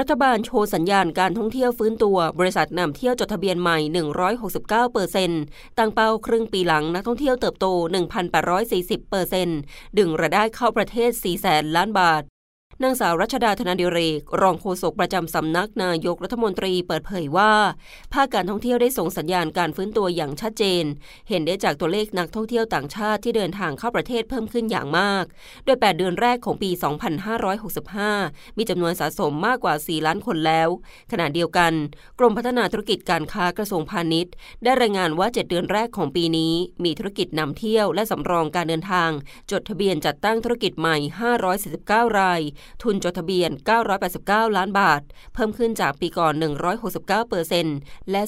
รัฐบาลโชว์สัญญาณการท่องเที่ยวฟื้นตัว บริษัทนำเที่ยวจดทะเบียนใหม่ 169เปอร์เซ็นต์ตั้งเป้าครึ่งปีหลังนักท่องเที่ยวเติบโต 1,840เปอร์เซ็นต์ดึงรายได้เข้าประเทศ 4 แสนล้านบาท นางสาวรัชดาธนาดิเรก รองโฆษกประจำสำนักนายกรัฐมนตรีเปิดเผยว่า ภาคการท่องเที่ยวได้ส่งสัญญาณการฟื้นตัวอย่างชัดเจน เห็นได้จากตัวเลขนักท่องเที่ยวต่างชาติที่เดินทางเข้าประเทศเพิ่มขึ้นอย่างมาก โดย 8 เดือนแรกของปี 2565 มีจำนวนสะสมมากกว่า 4 ล้านคนแล้ว ขณะเดียวกัน กรมพัฒนาธุรกิจการค้ากระทรวงพาณิชย์ ได้รายงานว่า 7 เดือนแรกของปีนี้ มีธุรกิจนำเที่ยวและสำรองการเดินทาง จดทะเบียนจัดตั้งธุรกิจใหม่ 549 รายทุนจดทะเบียน 989 ล้านบาท เพิ่มขึ้นจากปีก่อน 169เปอร์เซ็นต์และ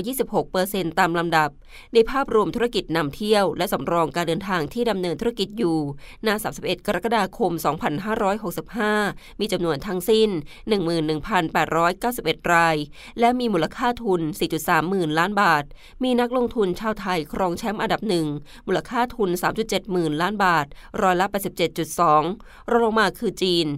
226เปอร์เซ็นต์ตามลำดับ ในภาพรวมธุรกิจนำเที่ยว และสำรองการเดินทางที่ดำเนินธุรกิจอยู่ณ31 กรกฎาคม 2565 มีจำนวนทั้งสิ้น 11,891 ราย และมีมูลค่าทุน 4.3 หมื่นล้านบาท มีนักลงทุนชาวไทยครองแชมป์อันดับหนึ่ง มูลค่าทุน 3.7 หมื่นล้านบาท ร้อยละ 87.2 รองลงมาคือจีน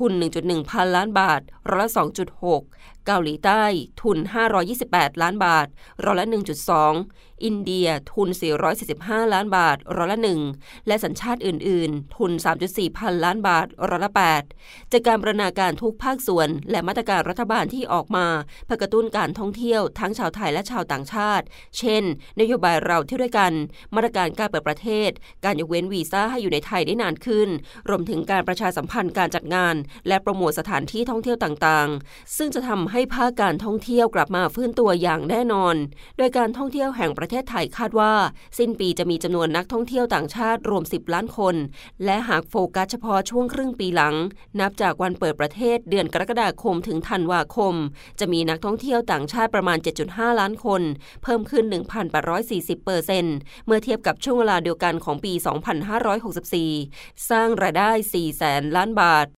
ทุน 1.1 พันล้านบาท ร้อยละ 2.6 เกาหลีใต้ ทุน 528 ล้านบาท ร้อยละ 1.2 อินเดีย ทุน 445 ล้านบาท ร้อยละ 1 และสัญชาติอื่น ๆ ทุน 3.4 พันล้านบาท ร้อยละ 8 จากการบรรณาการทุกภาคส่วน และมาตรการรัฐบาลที่ออกมาเพื่อกระตุ้นการท่องเที่ยวทั้งชาวไทยและชาวต่างชาติ เช่น นโยบายเราเที่ยวด้วยกัน มาตรการการเปิดประเทศ การยกเว้นวีซ่าให้อยู่ในไทยได้นานขึ้น รวมถึงการประชาสัมพันธ์การจัดงานและโปรโมทสถานที่ท่องเที่ยวต่างๆ ซึ่งจะทำให้ภาคการท่องเที่ยวกลับมาฟื้นตัวอย่างแน่นอน โดยการท่องเที่ยวแห่งประเทศไทยคาดว่า สิ้นปีจะมีจำนวนนักท่องเที่ยวต่างชาติรวม 10 ล้านคน และหากโฟกัสเฉพาะช่วงครึ่งปีหลัง นับจากวันเปิดประเทศเดือนกรกฎาคมถึงธันวาคม จะมีนักท่องเที่ยวต่างชาติประมาณ 7.5 ล้านคน เพิ่มขึ้น 1,840เปอร์เซ็นต์เมื่อเทียบกับช่วงเวลาเดียวกันของปี 2564 สร้างรายได้ 4 แสนล้านบาท